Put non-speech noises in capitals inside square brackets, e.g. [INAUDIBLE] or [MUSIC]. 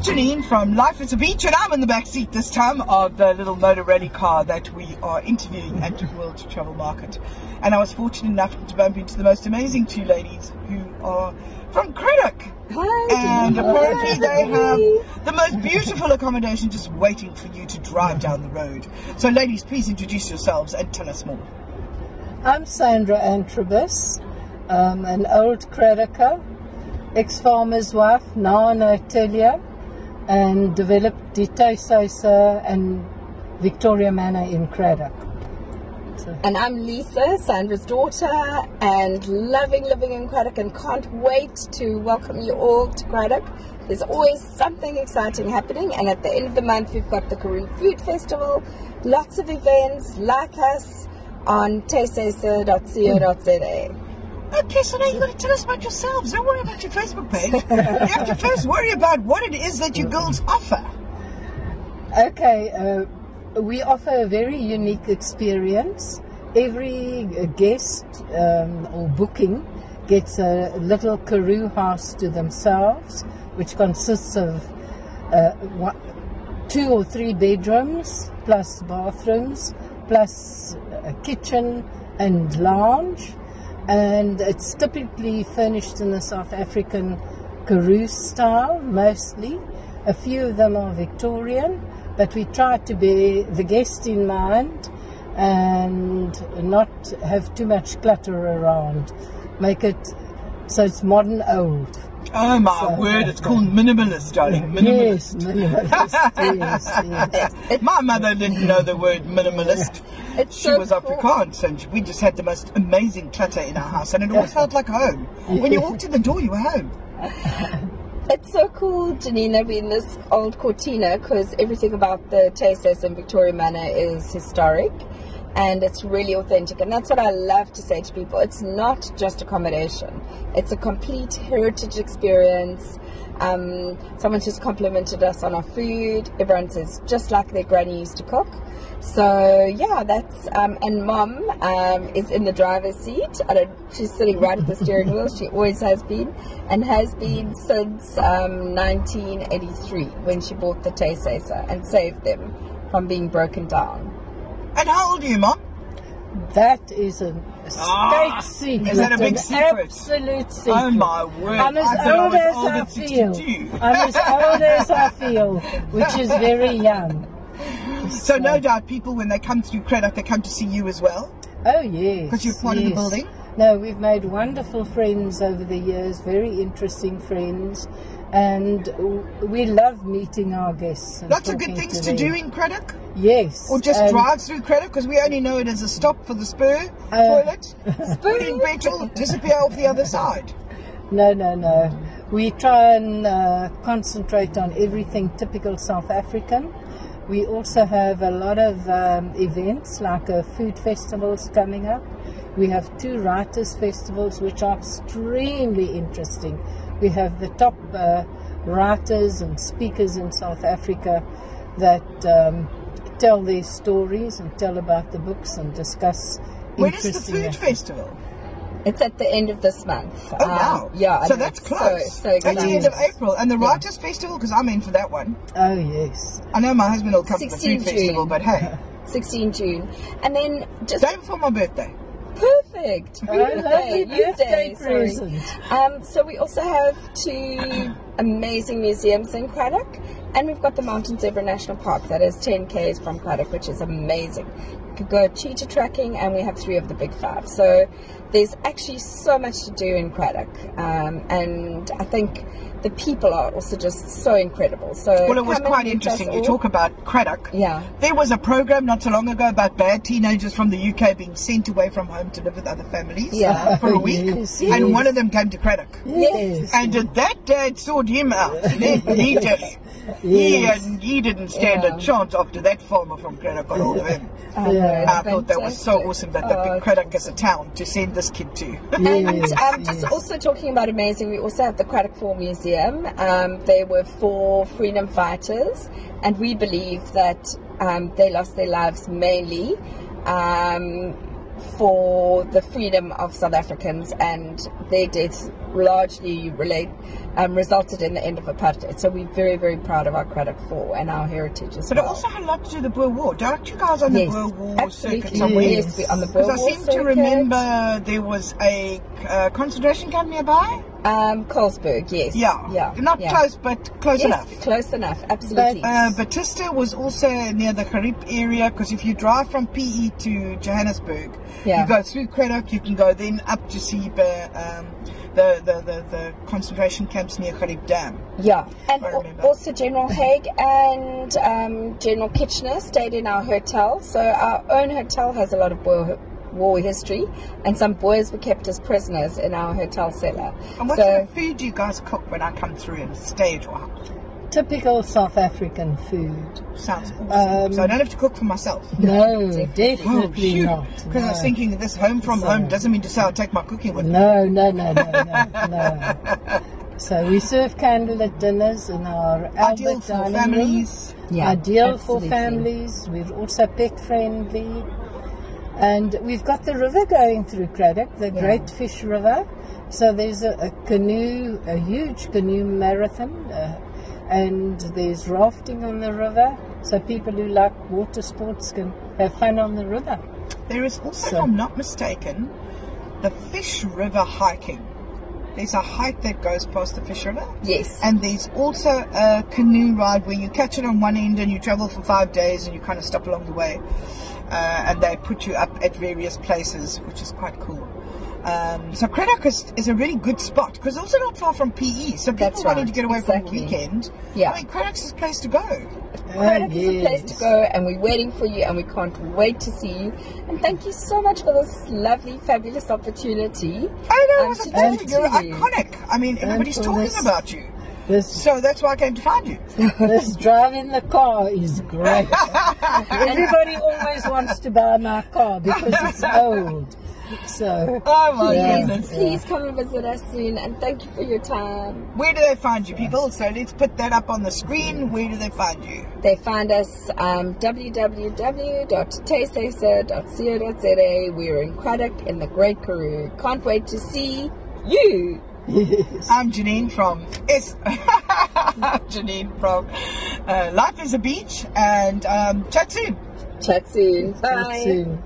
Janine from Life is a Beach, and I'm in the back seat this time of the little motor rally car that we are interviewing at the World Travel Market. And I was fortunate enough to bump into the most amazing two ladies who are from Cradock. Hi, And apparently they have the most beautiful accommodation just waiting for you to drive down the road. So ladies, please introduce yourselves and tell us more. I'm Sandra Antrobus, um, an old Craddocker, ex-farmer's wife, now an atelier, and developed Die TuisHuise and Victoria Manor in Cradock. And I'm Lisa, Sandra's daughter, and loving living in Cradock and can't wait to welcome you all to Cradock. There's always something exciting happening, and at the end of the month, we've got the Karoo Food Festival, lots of events. Like us on tuishuise.co.za. Okay, so now you got to tell us about yourselves. Don't worry about your Facebook page. you have to first worry about what it is that you girls offer. okay, uh, we offer a very unique experience. Every guest um, or booking gets a little Karoo house to themselves, which consists of uh, one, two or three bedrooms, plus bathrooms, plus a kitchen and lounge. And it's typically furnished in the South African Karoo style, mostly. A few of them are Victorian, but we try to bear the guest in mind and not have too much clutter around. Make it so it's modern old. Oh my So- word, it's called minimalist, darling. Yes, Minimalist. minimalist. yes, yes. [LAUGHS] My mother didn't know the word minimalist. It's She so was cool. Afrikaans and we just had the most amazing clutter in our house and it always felt like home. When you walked in the door, you were home. [LAUGHS] It's so cool, we're in this old Cortina because everything about the TuisHuise in Victoria Manor is historic and it's really authentic. And that's what I love to say to people. It's not just accommodation, it's a complete heritage experience. Um, someone just complimented us on our food. Everyone says just like their granny used to cook. So yeah, that's um, and mom um, is in the driver's seat. She's sitting right at the steering wheel. She always has been and has been since um, 1983 when she bought the TuisHuise and saved them from being broken down. And how old are you, Mom? That is a Ah, state secret. is that a big secret? Absolute secret. Oh my word. I'm as I old as old I feel. 62. I'm as old as I feel, which is very [LAUGHS] young. So no doubt people, when they come through Cradock, they come to see you as well. Oh yes. Because you're part of the building? No, we've made wonderful friends over the years, very interesting friends, and we love meeting our guests. Lots of good things to them. do in Cradock. Yes. Or just and- drive through Cradock because we only know it as a stop for the spur Uh, toilet. [LAUGHS] Put in petrol, disappear off the other side. No, no, no. We try and uh, concentrate on everything typical South African. We also have a lot of um, events like uh, food festivals coming up. We have two writers' festivals which are extremely interesting. We have the top uh, writers and speakers in South Africa that um, tell these stories and tell about the books and discuss When is the food aspects. festival? It's at the end of this month. Oh wow! Um, yeah. So that's it's close. So, so that's the end of. April, and the Writers' Festival because I'm in for that one. Oh yes. I know my husband will come to the 16 food festival, June. but hey, [LAUGHS] 16 June. And then just day before my birthday. perfect. Oh, lovely Birthday, birthday present. Um, so we also have two [CLEARS THROAT] amazing museums in Cradock, and we've got the Mountain Zebra National Park that is 10 k's from Cradock, which is amazing. You could go cheetah tracking, and we have three of the big five. So there's actually so much to do in Cradock, um, and I think the people are also just so incredible. So Well, it was quite interesting. You talk about Cradock. Yeah. There was a program not so long ago about bad teenagers from the UK being sent away from home to live with other families Yeah. for a [LAUGHS] week. Yes, And yes. one of them came to Cradock. Yes. And did that dad sort him out. Let me tell you. He, Yes. and he didn't stand Yeah. a chance after that farmer from Cradock got hold of him. Oh, Yeah. I thought that was so awesome that they Oh, picked Cradock as a town to send this kid to. [LAUGHS] And Yes, um, just also talking about amazing, we also have the Cradock Four Museum. Um, they were four freedom fighters, and we believe that um, they lost their lives mainly um, for the freedom of South Africans, and their deaths largely relate um, resulted in the end of apartheid. So we're very, very proud of our Cradock Four and our heritage as But it well. also had a lot to do with the Boer War. Don't you guys on the yes, Boer War absolutely. circuit somewhere? Yes, on the Boer War Because I seem to remember there was a uh, concentration camp nearby. Um, Colesberg, yes. Yeah, yeah, not yeah. close, but close Yes, enough. close enough. Absolutely. Uh, Batista was also near the Gariep area because if you drive from PE to Johannesburg, Yeah. you go through Cradock, you can go then up to see the, um, the, the, the, the concentration camps near Gariep Dam. Yeah, and al- also General Haig and um, General Kitchener stayed in our hotel. So our own hotel has a lot of war, war history, and some boys were kept as prisoners in our hotel cellar. And what so sort of food do you guys cook when I come through and stay at your house? Typical South African food. Sounds awesome. Um, so I don't have to cook for myself. No, Definitely. definitely not. Because I was thinking this home from So- home doesn't mean to say I'll take my cooking with me. No, no, no, no, no, no. So we serve candlelit dinners in our Ideal for dining families. room. Yeah, Ideal absolutely. for families. We're also pet friendly. And we've got the river going through Cradock, the Yeah. Great Fish River. So there's a, a canoe, a huge canoe marathon, uh, and there's rafting on the river. So people who like water sports can have fun on the river. There is also, So- if I'm not mistaken, the Fish River hiking. There's a hike that goes past the Fish River. yes, And there's also a canoe ride where you catch it on one end and you travel for five days and you kind of stop along the way. Uh, and they put you up at various places, which is quite cool. Um, so Cradock is, is a really good spot because also not far from PE. So people That's wanting right, to get away for exactly. the weekend. Yeah. I mean, Cradock's the place to go. Cradock is a place to go, and we're waiting for you, and we can't wait to see you. And thank you so much for this lovely, fabulous opportunity. I know, Um, as to I told you, you're you. iconic. I mean, everybody's talking this- about you. This So that's why I came to find you. [LAUGHS] this driving the car is great. [LAUGHS] Everybody always wants to buy my car because it's [LAUGHS] old. So Oh my Yeah. goodness. Please come and visit us soon, and thank you for your time. Where do they find you, people? So let's put that up on the screen. Where do they find you? They find us um, www.tuishuise.co.za. We're in Cradock in the Great Karoo. Can't wait to see you. I'm Janine from S. [LAUGHS] Janine from uh, Life is a Beach, and um, chat soon. Chat soon. Bye. soon.